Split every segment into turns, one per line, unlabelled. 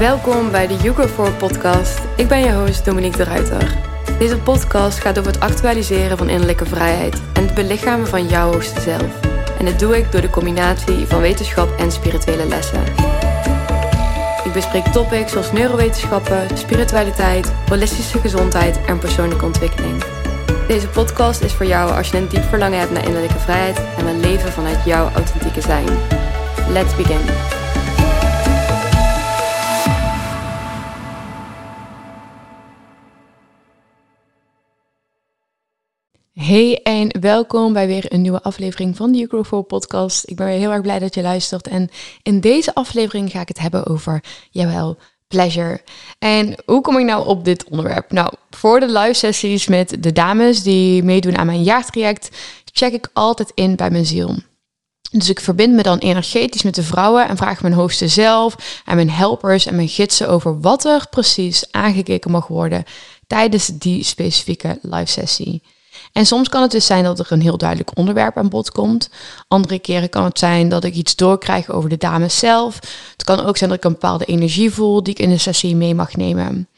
Welkom bij de Hugo 4 podcast. Ik ben je host Dominique de Ruiter. Deze podcast gaat over het actualiseren van innerlijke vrijheid en het belichamen van jouw hoogste zelf. En dit doe ik door de combinatie van wetenschap en spirituele lessen. Ik bespreek topics zoals neurowetenschappen, spiritualiteit, holistische gezondheid en persoonlijke ontwikkeling. Deze podcast is voor jou als je een diep verlangen hebt naar innerlijke vrijheid en wil leven vanuit jouw authentieke zijn. Let's begin. Hey en welkom bij weer een nieuwe aflevering van de Ugrowful podcast. Ik ben weer heel erg blij dat je luistert en in deze aflevering ga ik het hebben over, jawel, pleasure. En hoe kom ik nou op dit onderwerp? Nou, voor de live sessies met de dames die meedoen aan mijn jaartraject, check ik altijd in bij mijn ziel. Dus ik verbind me dan energetisch met de vrouwen en vraag mijn hosten zelf en mijn helpers en mijn gidsen over wat er precies aangekeken mag worden tijdens die specifieke live sessie. En soms kan het dus zijn dat er een heel duidelijk onderwerp aan bod komt. Andere keren kan het zijn dat ik iets doorkrijg over de dames zelf. Het kan ook zijn dat ik een bepaalde energie voel die ik in de sessie mee mag nemen.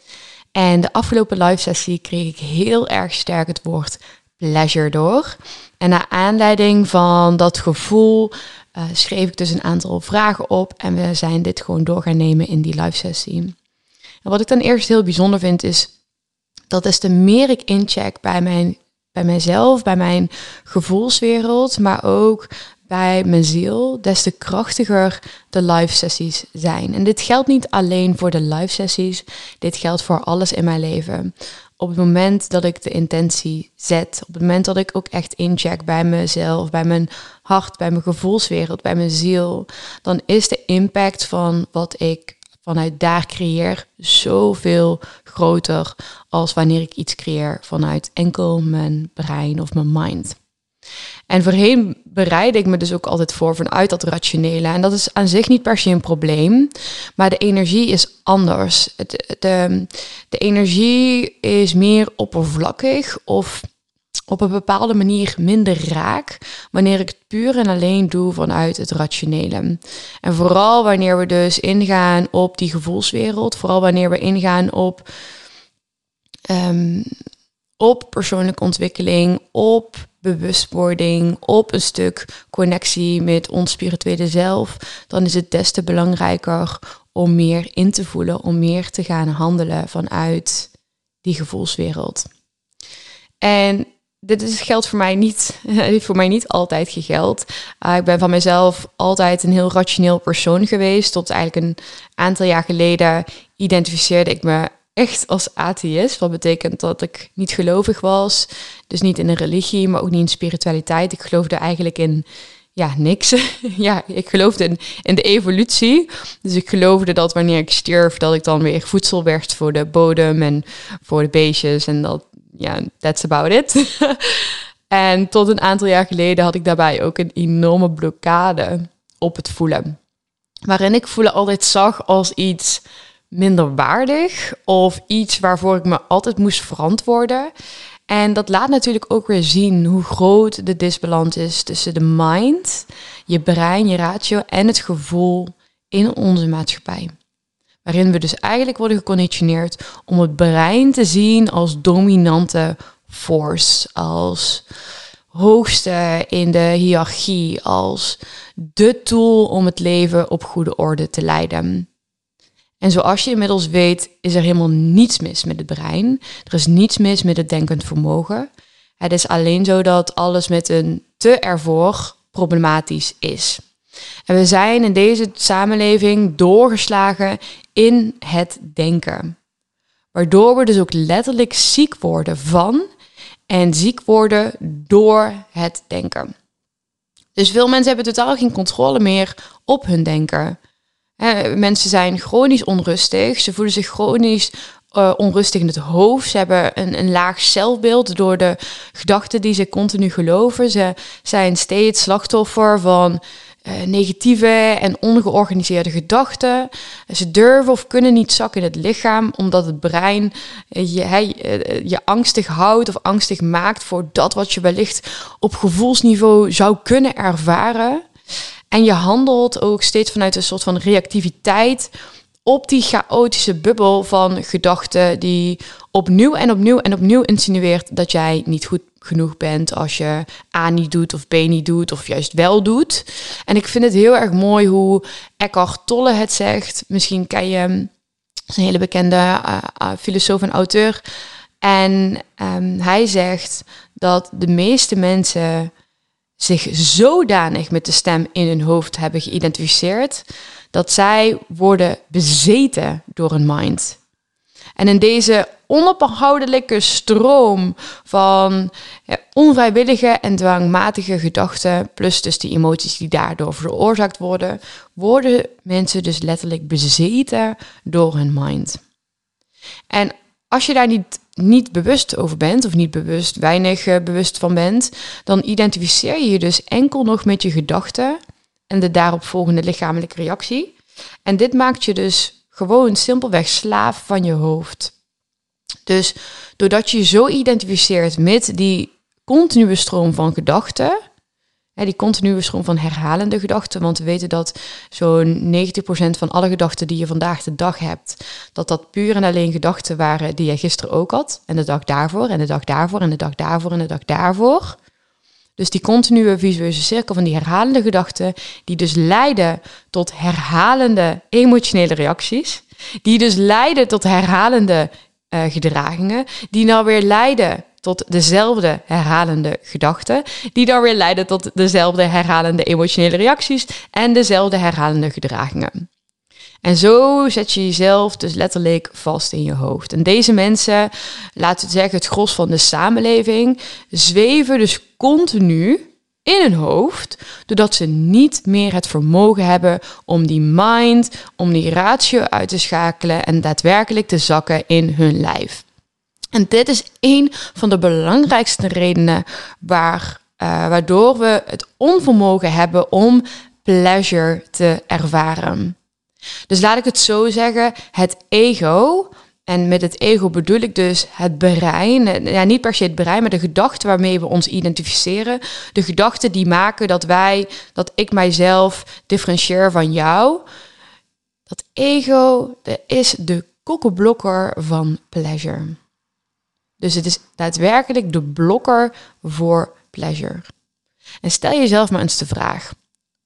En de afgelopen live sessie kreeg ik heel erg sterk het woord pleasure door. En naar aanleiding van dat gevoel uh, schreef ik dus een aantal vragen op en we zijn dit gewoon door gaan nemen in die live sessie. En wat ik dan eerst heel bijzonder vind is dat des te meer ik incheck bij mijn bij mijzelf, bij mijn gevoelswereld, maar ook bij mijn ziel, des te krachtiger de live sessies zijn. En dit geldt niet alleen voor de live sessies, dit geldt voor alles in mijn leven. Op het moment dat ik de intentie zet, op het moment dat ik ook echt incheck bij mezelf, bij mijn hart, bij mijn gevoelswereld, bij mijn ziel, dan is de impact van wat ik vanuit daar creëer zoveel groter als wanneer ik iets creëer vanuit enkel mijn brein of mijn mind. En voorheen bereid ik me dus ook altijd voor vanuit dat rationele. En dat is aan zich niet per se een probleem, maar de energie is anders. de, de energie is meer oppervlakkig of op een bepaalde manier minder raak wanneer ik het puur en alleen doe vanuit het rationele. En vooral wanneer we dus ingaan op die gevoelswereld, vooral wanneer we ingaan op, um, op persoonlijke ontwikkeling, op bewustwording, op een stuk connectie met ons spirituele zelf, dan is het des te belangrijker om meer in te voelen, om meer te gaan handelen vanuit die gevoelswereld. En dit is, geldt voor mij niet, heeft voor mij niet altijd gegeld. Uh, ik ben van mezelf altijd een heel rationeel persoon geweest. Tot eigenlijk een aantal jaar geleden identificeerde ik me echt als atheïst. Wat betekent dat ik niet gelovig was. Dus niet in een religie, maar ook niet in spiritualiteit. Ik geloofde eigenlijk in ja, niks. ja, ik geloofde in, in de evolutie. Dus ik geloofde dat wanneer ik stierf, dat ik dan weer voedsel werd voor de bodem en voor de beestjes. En dat ja, that's about it. en tot een aantal jaar geleden had ik daarbij ook een enorme blokkade op het voelen. Waarin ik voelen altijd zag als iets minder waardig of iets waarvoor ik me altijd moest verantwoorden. En dat laat natuurlijk ook weer zien hoe groot de disbalans is tussen de mind, je brein, je ratio en het gevoel in onze maatschappij. Waarin we dus eigenlijk worden geconditioneerd om het brein te zien als dominante force, als hoogste in de hiërarchie, als de tool om het leven op goede orde te leiden. En zoals je inmiddels weet, is er helemaal niets mis met het brein. Er is niets mis met het denkend vermogen. Het is alleen zo dat alles met een te ervoor problematisch is. En we zijn in deze samenleving doorgeslagen in het denken. Waardoor we dus ook letterlijk ziek worden van en ziek worden door het denken. Dus veel mensen hebben totaal geen controle meer op hun denken. mensen zijn chronisch onrustig, ze voelen zich chronisch uh, onrustig in het hoofd. Ze hebben een, een laag zelfbeeld door de gedachten die ze continu geloven. Ze zijn steeds slachtoffer van uh, negatieve en ongeorganiseerde gedachten. Ze durven of kunnen niet zakken in het lichaam, omdat het brein uh, je, uh, je angstig houdt of angstig maakt voor dat wat je wellicht op gevoelsniveau zou kunnen ervaren. En je handelt ook steeds vanuit een soort van reactiviteit op die chaotische bubbel van gedachten die opnieuw en opnieuw en opnieuw insinueert dat jij niet goed genoeg bent als je A niet doet of B niet doet of juist wel doet. En ik vind het heel erg mooi hoe Eckhart Tolle het zegt. Misschien ken je hem, is een hele bekende uh, uh, filosoof en auteur. En um, hij zegt dat de meeste mensen zich zodanig met de stem in hun hoofd hebben geïdentificeerd dat zij worden bezeten door een mind. En in deze onophoudelijke stroom van ja, onvrijwillige en dwangmatige gedachten, plus dus die emoties die daardoor veroorzaakt worden, worden mensen dus letterlijk bezeten door hun mind. En als je daar niet, niet bewust over bent, of niet bewust, weinig uh, bewust van bent, dan identificeer je je dus enkel nog met je gedachten en de daaropvolgende lichamelijke reactie. En dit maakt je dus gewoon simpelweg slaaf van je hoofd. Dus doordat je je zo identificeert met die continue stroom van gedachten, die continue stroom van herhalende gedachten, want we weten dat zo'n 90% van alle gedachten die je vandaag de dag hebt, dat dat puur en alleen gedachten waren die je gisteren ook had, en de dag daarvoor, en de dag daarvoor, en de dag daarvoor, en de dag daarvoor. Dus die continue visueuze cirkel van die herhalende gedachten, die dus leiden tot herhalende emotionele reacties, die dus leiden tot herhalende uh, gedragingen, die nou weer leiden tot dezelfde herhalende gedachten, die dan weer leiden tot dezelfde herhalende emotionele reacties en dezelfde herhalende gedragingen. En zo zet je jezelf dus letterlijk vast in je hoofd. En deze mensen, laten we zeggen het gros van de samenleving, zweven dus continu in hun hoofd, doordat ze niet meer het vermogen hebben om die mind, om die ratio uit te schakelen en daadwerkelijk te zakken in hun lijf. En dit is een van de belangrijkste redenen waar, uh, waardoor we het onvermogen hebben om pleasure te ervaren. Dus laat ik het zo zeggen, het ego, en met het ego bedoel ik dus het brein, ja, niet per se het brein, maar de gedachten waarmee we ons identificeren. De gedachten die maken dat wij, dat ik mijzelf differentieer van jou. Dat ego is de kokkenblokker van pleasure. Dus het is daadwerkelijk de blokker voor pleasure. En stel jezelf maar eens de vraag: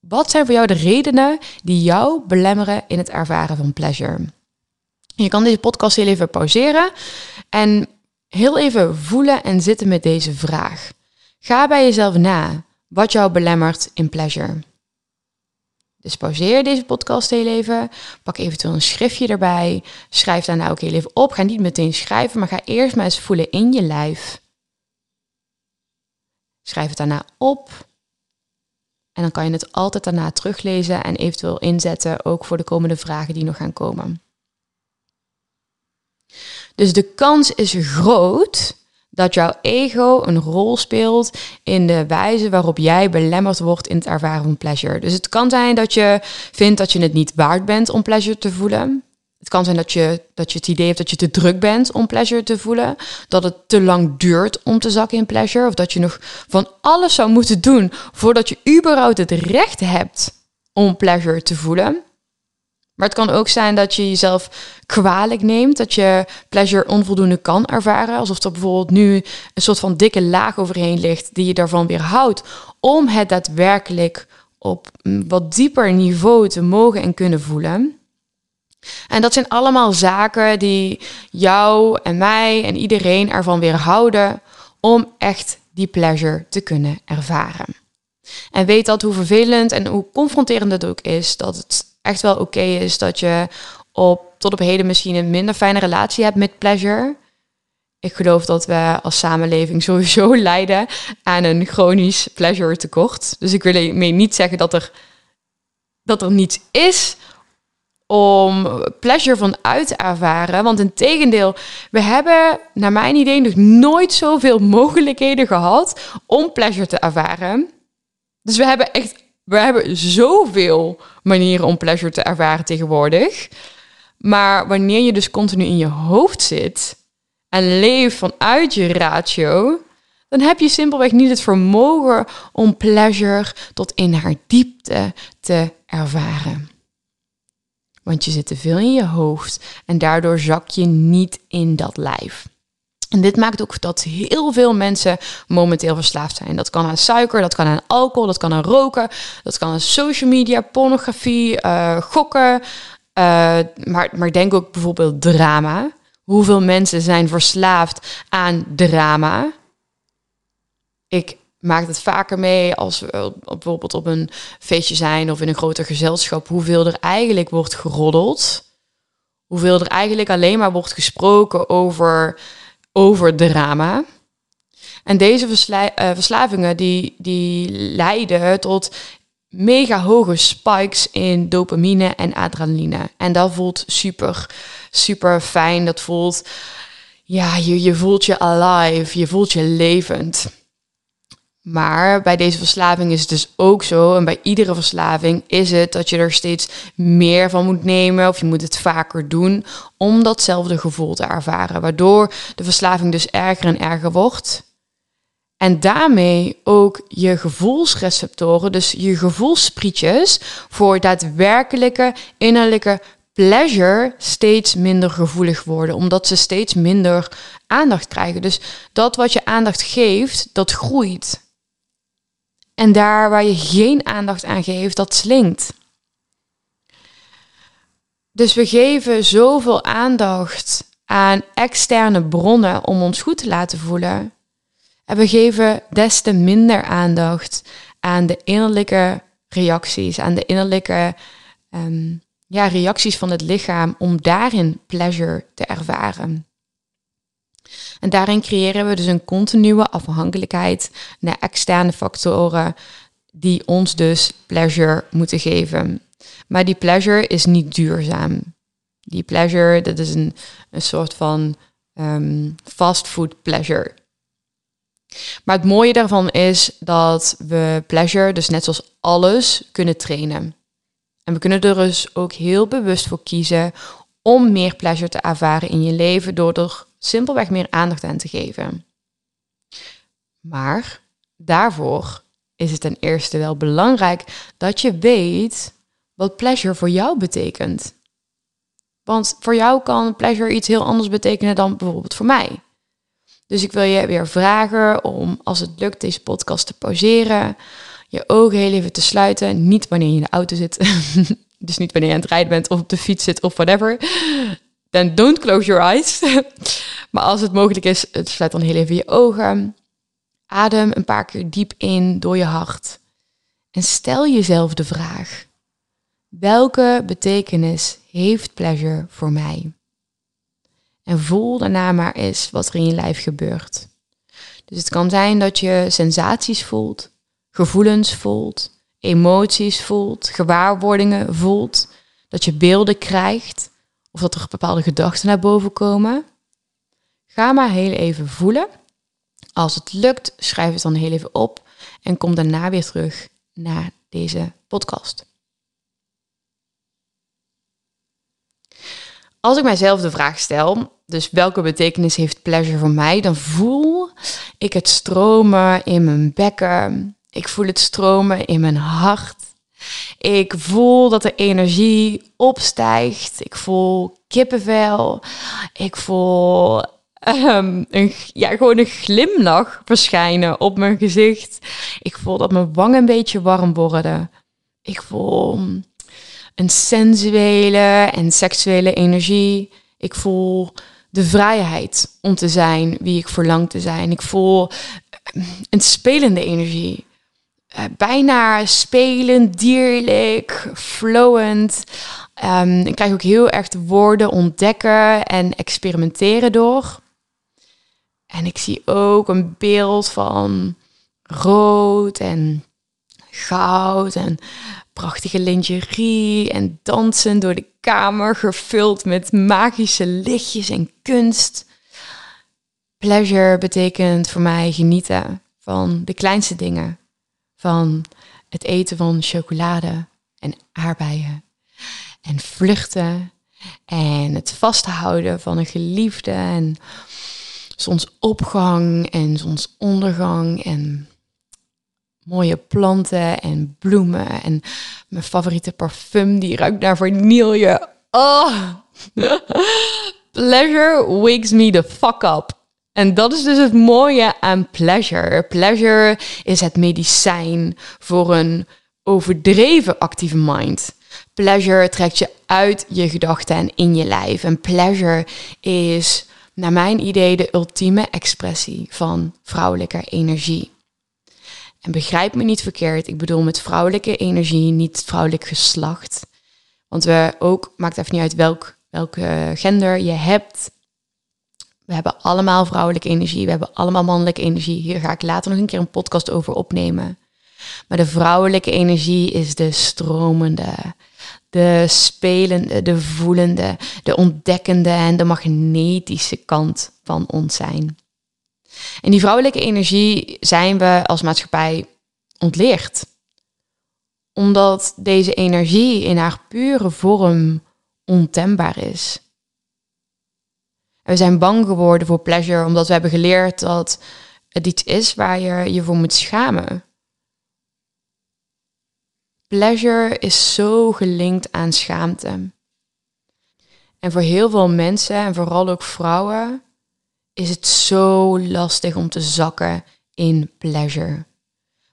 wat zijn voor jou de redenen die jou belemmeren in het ervaren van pleasure? Je kan deze podcast heel even pauzeren en heel even voelen en zitten met deze vraag. Ga bij jezelf na wat jou belemmert in pleasure. Dus pauzeer deze podcast heel even. Pak eventueel een schriftje erbij. Schrijf daarna ook heel even op. Ga niet meteen schrijven, maar ga eerst maar eens voelen in je lijf. Schrijf het daarna op. En dan kan je het altijd daarna teruglezen en eventueel inzetten, ook voor de komende vragen die nog gaan komen. Dus de kans is groot dat jouw ego een rol speelt in de wijze waarop jij belemmerd wordt in het ervaren van pleasure. Dus het kan zijn dat je vindt dat je het niet waard bent om pleasure te voelen. Het kan zijn dat je, dat je het idee hebt dat je te druk bent om pleasure te voelen. Dat het te lang duurt om te zakken in pleasure. Of dat je nog van alles zou moeten doen voordat je überhaupt het recht hebt om pleasure te voelen. Maar het kan ook zijn dat je jezelf kwalijk neemt, dat je pleasure onvoldoende kan ervaren, alsof er bijvoorbeeld nu een soort van dikke laag overheen ligt die je daarvan weerhoudt om het daadwerkelijk op een wat dieper niveau te mogen en kunnen voelen. En dat zijn allemaal zaken die jou en mij en iedereen ervan weerhouden om echt die pleasure te kunnen ervaren. En weet dat hoe vervelend en hoe confronterend het ook is, dat het echt wel oké is dat je op, tot op heden misschien een minder fijne relatie hebt met pleasure. Ik geloof dat we als samenleving sowieso lijden aan een chronisch pleasure tekort. Dus ik wil hiermee niet zeggen dat er, dat er niets is om pleasure van uit te ervaren. Want in tegendeel, we hebben naar mijn idee nog nooit zoveel mogelijkheden gehad om pleasure te ervaren. Dus we hebben echt, we hebben zoveel manieren om pleasure te ervaren tegenwoordig. Maar wanneer je dus continu in je hoofd zit en leeft vanuit je ratio, dan heb je simpelweg niet het vermogen om pleasure tot in haar diepte te ervaren. Want je zit te veel in je hoofd en daardoor zak je niet in dat lijf. En dit maakt ook dat heel veel mensen momenteel verslaafd zijn. Dat kan aan suiker, dat kan aan alcohol, dat kan aan roken, dat kan aan social media, pornografie, uh, gokken. Uh, maar, maar denk ook bijvoorbeeld drama. Hoeveel mensen zijn verslaafd aan drama? Ik maak het vaker mee als we bijvoorbeeld op een feestje zijn of in een groter gezelschap, hoeveel er eigenlijk wordt geroddeld. Hoeveel er eigenlijk alleen maar wordt gesproken over over drama. En deze uh, verslavingen die, die leiden tot mega hoge spikes in dopamine en adrenaline. En dat voelt super, super fijn. Dat voelt, ja, je, je voelt je alive, je voelt je levend. Maar bij deze verslaving is het dus ook zo, en bij iedere verslaving is het dat je er steeds meer van moet nemen of je moet het vaker doen om datzelfde gevoel te ervaren, waardoor de verslaving dus erger en erger wordt. En daarmee ook je gevoelsreceptoren, dus je gevoelsprietjes voor daadwerkelijke innerlijke pleasure steeds minder gevoelig worden, omdat ze steeds minder aandacht krijgen. Dus dat wat je aandacht geeft, dat groeit. En daar waar je geen aandacht aan geeft, dat slinkt. Dus we geven zoveel aandacht aan externe bronnen om ons goed te laten voelen. En we geven des te minder aandacht aan de innerlijke reacties, aan de innerlijke ehm, ja, reacties van het lichaam om daarin pleasure te ervaren. En daarin creëren we dus een continue afhankelijkheid naar externe factoren die ons dus pleasure moeten geven. Maar die pleasure is niet duurzaam. Die pleasure, dat is een, een soort van um, fast food pleasure. Maar het mooie daarvan is dat we pleasure, dus net zoals alles, kunnen trainen. En we kunnen er dus ook heel bewust voor kiezen om meer pleasure te ervaren in je leven door er simpelweg meer aandacht aan te geven. Maar daarvoor is het ten eerste wel belangrijk dat je weet wat pleasure voor jou betekent. Want voor jou kan pleasure iets heel anders betekenen dan bijvoorbeeld voor mij. Dus ik wil je weer vragen om, als het lukt, deze podcast te pauzeren, je ogen heel even te sluiten. Niet wanneer je in de auto zit, dus niet wanneer je aan het rijden bent of op de fiets zit of whatever. Dan don't close your eyes. Maar als het mogelijk is, sluit dan heel even je ogen. Adem een paar keer diep in door je hart. En stel jezelf de vraag: welke betekenis heeft pleasure voor mij? En voel daarna maar eens wat er in je lijf gebeurt. Dus het kan zijn dat je sensaties voelt, gevoelens voelt, emoties voelt, gewaarwordingen voelt, dat je beelden krijgt of dat er bepaalde gedachten naar boven komen. Ga maar heel even voelen. Als het lukt, schrijf het dan heel even op en kom daarna weer terug naar deze podcast. Als ik mijzelf de vraag stel, dus welke betekenis heeft pleasure voor mij, dan voel ik het stromen in mijn bekken. Ik voel het stromen in mijn hart. Ik voel dat de energie opstijgt. Ik voel kippenvel. Ik voel um, een, ja, gewoon een glimlach verschijnen op mijn gezicht. Ik voel dat mijn wangen een beetje warm worden. Ik voel een sensuele en seksuele energie. Ik voel de vrijheid om te zijn wie ik verlang te zijn. Ik voel ehm, een spelende energie. Uh, bijna spelend, dierlijk, flowend. Um, ik krijg ook heel erg de woorden ontdekken en experimenteren door. En ik zie ook een beeld van rood en goud en prachtige lingerie en dansen door de kamer gevuld met magische lichtjes en kunst. Pleasure betekent voor mij genieten van de kleinste dingen. Van het eten van chocolade en aardbeien. En vluchten. En het vasthouden van een geliefde. En zonsopgang en zonsondergang en mooie planten en bloemen en mijn favoriete parfum die ruikt naar vanille. Oh, pleasure wakes me the fuck up. En dat is dus het mooie aan pleasure. Pleasure is het medicijn voor een overdreven actieve mind. Pleasure trekt je uit je gedachten en in je lijf. En pleasure is, naar mijn idee, de ultieme expressie van vrouwelijke energie. En begrijp me niet verkeerd, ik bedoel met vrouwelijke energie niet vrouwelijk geslacht. Want we ook, maakt even niet uit welk, welke gender je hebt. We hebben allemaal vrouwelijke energie, we hebben allemaal mannelijke energie. Hier ga ik later nog een keer een podcast over opnemen. Maar de vrouwelijke energie is de stromende, de spelende, de voelende, de ontdekkende en de magnetische kant van ons zijn. En die vrouwelijke energie zijn we als maatschappij ontleerd. Omdat deze energie in haar pure vorm ontembaar is. We zijn bang geworden voor pleasure omdat we hebben geleerd dat het iets is waar je je voor moet schamen. Pleasure is zo gelinkt aan schaamte. En voor heel veel mensen, en vooral ook vrouwen, is het zo lastig om te zakken in pleasure.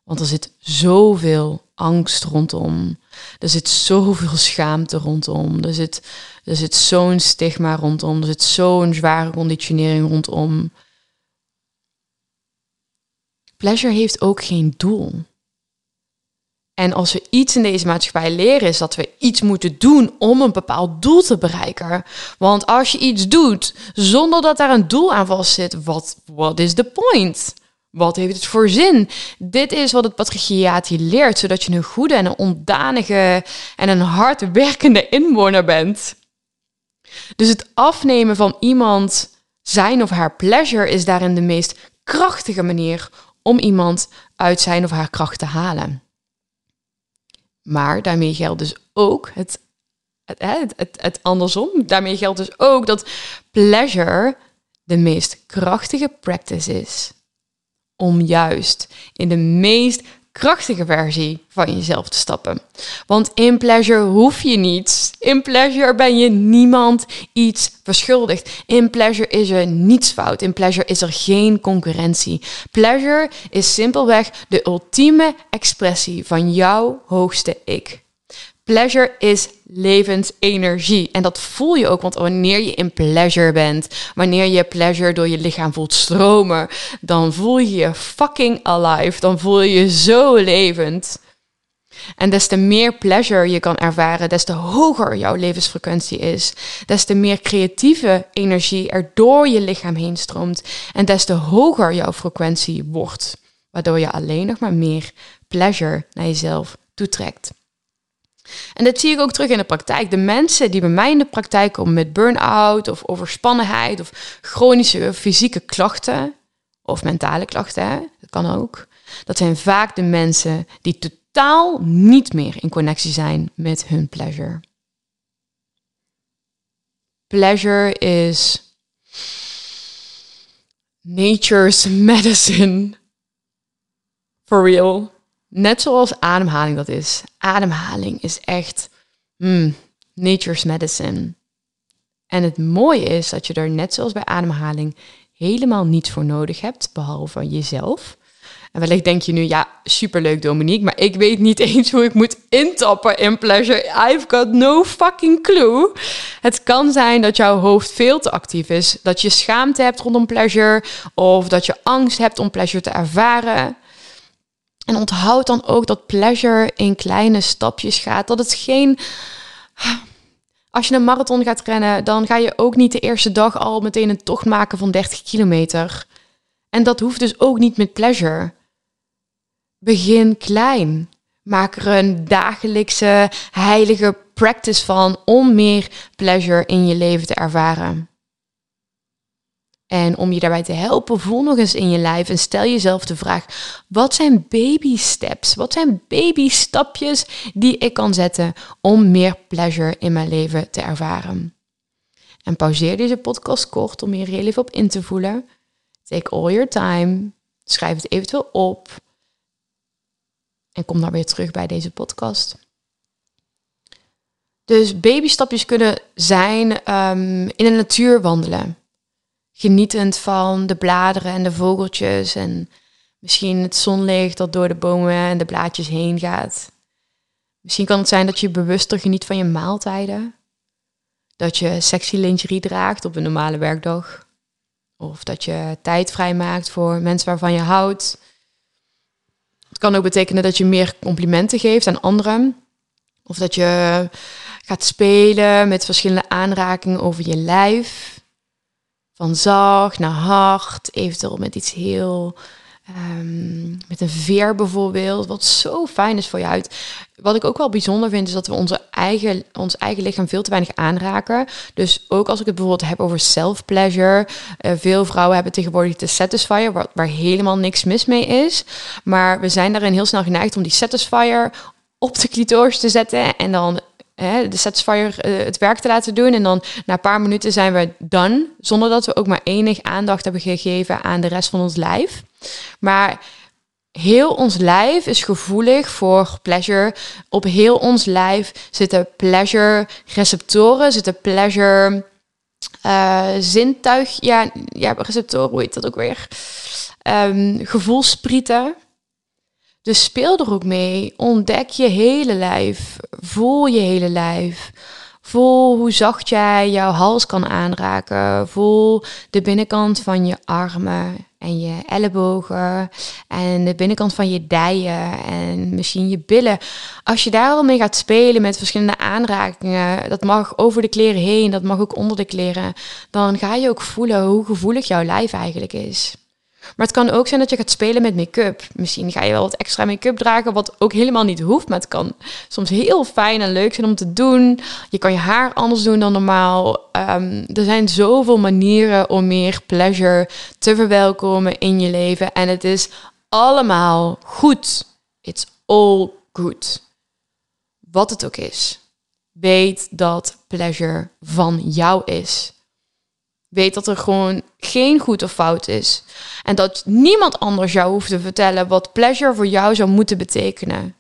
Want er zit zoveel angst rondom. Er zit zoveel schaamte rondom. Er zit, er zit zo'n stigma rondom. Er zit zo'n zware conditionering rondom. Pleasure heeft ook geen doel. En als we iets in deze maatschappij leren, is dat we iets moeten doen om een bepaald doel te bereiken. Want als je iets doet zonder dat daar een doel aan vast zit, wat is the point? Wat heeft het voor zin? Dit is wat het patriarchaat leert, zodat je een goede en een onderdanige en een hardwerkende inwoner bent. Dus het afnemen van iemand zijn of haar pleasure is daarin de meest krachtige manier om iemand uit zijn of haar kracht te halen. Maar daarmee geldt dus ook het, het, het, het, andersom. Daarmee geldt dus ook dat pleasure de meest krachtige practice is. Om juist in de meest krachtige versie van jezelf te stappen. Want in pleasure hoef je niets. In pleasure ben je niemand iets verschuldigd. In pleasure is er niets fout. In pleasure is er geen concurrentie. Pleasure is simpelweg de ultieme expressie van jouw hoogste ik. Pleasure is levensenergie. En dat voel je ook, want wanneer je in pleasure bent, wanneer je pleasure door je lichaam voelt stromen, dan voel je je fucking alive. Dan voel je je zo levend. En des te meer pleasure je kan ervaren, des te hoger jouw levensfrequentie is. Des te meer creatieve energie er door je lichaam heen stroomt. En des te hoger jouw frequentie wordt. Waardoor je alleen nog maar meer pleasure naar jezelf toetrekt. En dat zie ik ook terug in de praktijk. De mensen die bij mij in de praktijk komen met burn-out of overspannenheid of chronische fysieke klachten of mentale klachten, dat kan ook. Dat zijn vaak de mensen die totaal niet meer in connectie zijn met hun pleasure. Pleasure is nature's medicine. For real. Net zoals ademhaling dat is. Ademhaling is echt mm, nature's medicine. En het mooie is dat je er net zoals bij ademhaling helemaal niets voor nodig hebt, behalve jezelf. En wellicht denk je nu, ja, superleuk Dominique, maar ik weet niet eens hoe ik moet intappen in pleasure. I've got no fucking clue. Het kan zijn dat jouw hoofd veel te actief is, dat je schaamte hebt rondom pleasure, of dat je angst hebt om pleasure te ervaren. En onthoud dan ook dat pleasure in kleine stapjes gaat. Dat het geen. Als je een marathon gaat rennen, dan ga je ook niet de eerste dag al meteen een tocht maken van 30 kilometer. En dat hoeft dus ook niet met pleasure. Begin klein. Maak er een dagelijkse heilige practice van om meer pleasure in je leven te ervaren. En om je daarbij te helpen, voel nog eens in je lijf en stel jezelf de vraag: wat zijn baby steps? Wat zijn baby stapjes die ik kan zetten om meer pleasure in mijn leven te ervaren? En pauzeer deze podcast kort om hier heel even op in te voelen. Take all your time. Schrijf het eventueel op. En kom dan weer terug bij deze podcast. Dus babystapjes kunnen zijn ehm, in de natuur wandelen. Genietend van de bladeren en de vogeltjes en misschien het zonlicht dat door de bomen en de blaadjes heen gaat. Misschien kan het zijn dat je bewuster geniet van je maaltijden. Dat je sexy lingerie draagt op een normale werkdag. Of dat je tijd vrijmaakt voor mensen waarvan je houdt. Het kan ook betekenen dat je meer complimenten geeft aan anderen. Of dat je gaat spelen met verschillende aanrakingen over je lijf. Van zacht naar hard, eventueel met iets heel Ehm, met een veer bijvoorbeeld, wat zo fijn is voor je huid. Wat ik ook wel bijzonder vind, is dat we onze eigen, ons eigen lichaam veel te weinig aanraken. Dus ook als ik het bijvoorbeeld heb over self-pleasure. Uh, veel vrouwen hebben tegenwoordig de Satisfier, waar, waar helemaal niks mis mee is. Maar we zijn daarin heel snel geneigd om die Satisfier op de clitoris te zetten en dan hè, de Satisfier uh, het werk te laten doen. En dan na een paar minuten zijn we done, zonder dat we ook maar enig aandacht hebben gegeven aan de rest van ons lijf. Maar heel ons lijf is gevoelig voor pleasure. Op heel ons lijf zitten pleasure receptoren, zitten pleasure uh, zintuig, ja, ja, receptoren, hoe heet dat ook weer? Um, gevoelsprieten. Dus speel er ook mee. Ontdek je hele lijf. Voel je hele lijf. Voel hoe zacht jij jouw hals kan aanraken. Voel de binnenkant van je armen en je ellebogen en de binnenkant van je dijen en misschien je billen. Als je daar al mee gaat spelen met verschillende aanrakingen, dat mag over de kleren heen, dat mag ook onder de kleren, dan ga je ook voelen hoe gevoelig jouw lijf eigenlijk is. Maar het kan ook zijn dat je gaat spelen met make-up. Misschien ga je wel wat extra make-up dragen, wat ook helemaal niet hoeft. Maar het kan soms heel fijn en leuk zijn om te doen. Je kan je haar anders doen dan normaal. Um, er zijn zoveel manieren om meer pleasure te verwelkomen in je leven. En het is allemaal goed. It's all good. Wat het ook is. Weet dat pleasure van jou is. Weet dat er gewoon geen goed of fout is. En dat niemand anders jou hoeft te vertellen wat pleasure voor jou zou moeten betekenen.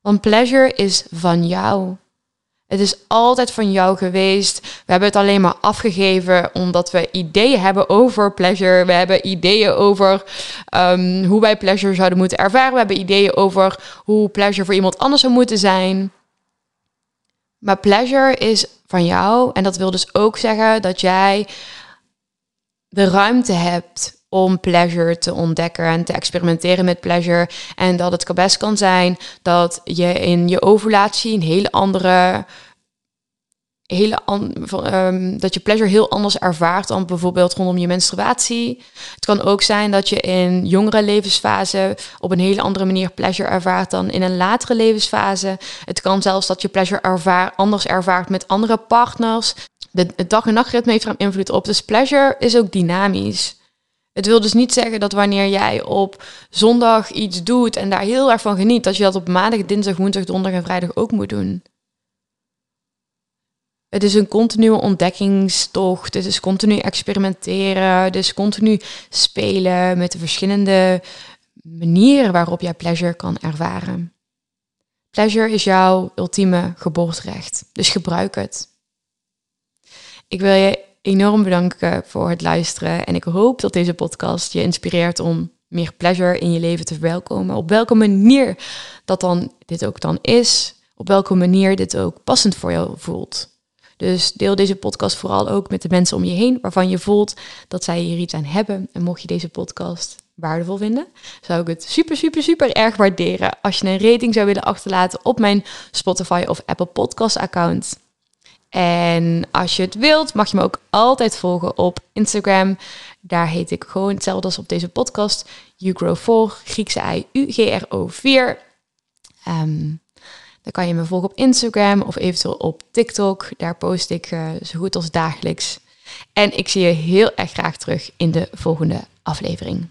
Want pleasure is van jou. Het is altijd van jou geweest. We hebben het alleen maar afgegeven omdat we ideeën hebben over pleasure. We hebben ideeën over um, hoe wij pleasure zouden moeten ervaren. We hebben ideeën over hoe pleasure voor iemand anders zou moeten zijn. Maar pleasure is van jou. En dat wil dus ook zeggen dat jij de ruimte hebt om pleasure te ontdekken en te experimenteren met pleasure. En dat het best kan zijn dat je in je ovulatie een hele andere. Hele um, dat je pleasure heel anders ervaart dan bijvoorbeeld rondom je menstruatie. Het kan ook zijn dat je in jongere levensfase op een hele andere manier pleasure ervaart dan in een latere levensfase. Het kan zelfs dat je pleasure anders ervaart met andere partners de, het dag- en nachtritme heeft er een invloed op. Dus pleasure is ook dynamisch. Het wil dus niet zeggen dat wanneer jij op zondag iets doet en daar heel erg van geniet, dat je dat op maandag, dinsdag, woensdag, donderdag en vrijdag ook moet doen. Het is een continue ontdekkingstocht. Het is continu experimenteren. Het is continu spelen met de verschillende manieren waarop jij pleasure kan ervaren. Pleasure is jouw ultieme geboorterecht. Dus gebruik het. Ik wil je enorm bedanken voor het luisteren en ik hoop dat deze podcast je inspireert om meer pleasure in je leven te verwelkomen. Op welke manier dat dan dit ook dan is, op welke manier dit ook passend voor jou voelt. Dus deel deze podcast vooral ook met de mensen om je heen waarvan je voelt dat zij hier iets aan hebben. En mocht je deze podcast waardevol vinden, zou ik het super, super, super erg waarderen als je een rating zou willen achterlaten op mijn Spotify of Apple Podcast account. En als je het wilt, mag je me ook altijd volgen op Instagram. Daar heet ik gewoon hetzelfde als op deze podcast. YouGrow4, Griekse I, U-G-R-O 4. Um, dan kan je me volgen op Instagram of eventueel op TikTok. Daar post ik uh, zo goed als dagelijks. En ik zie je heel erg graag terug in de volgende aflevering.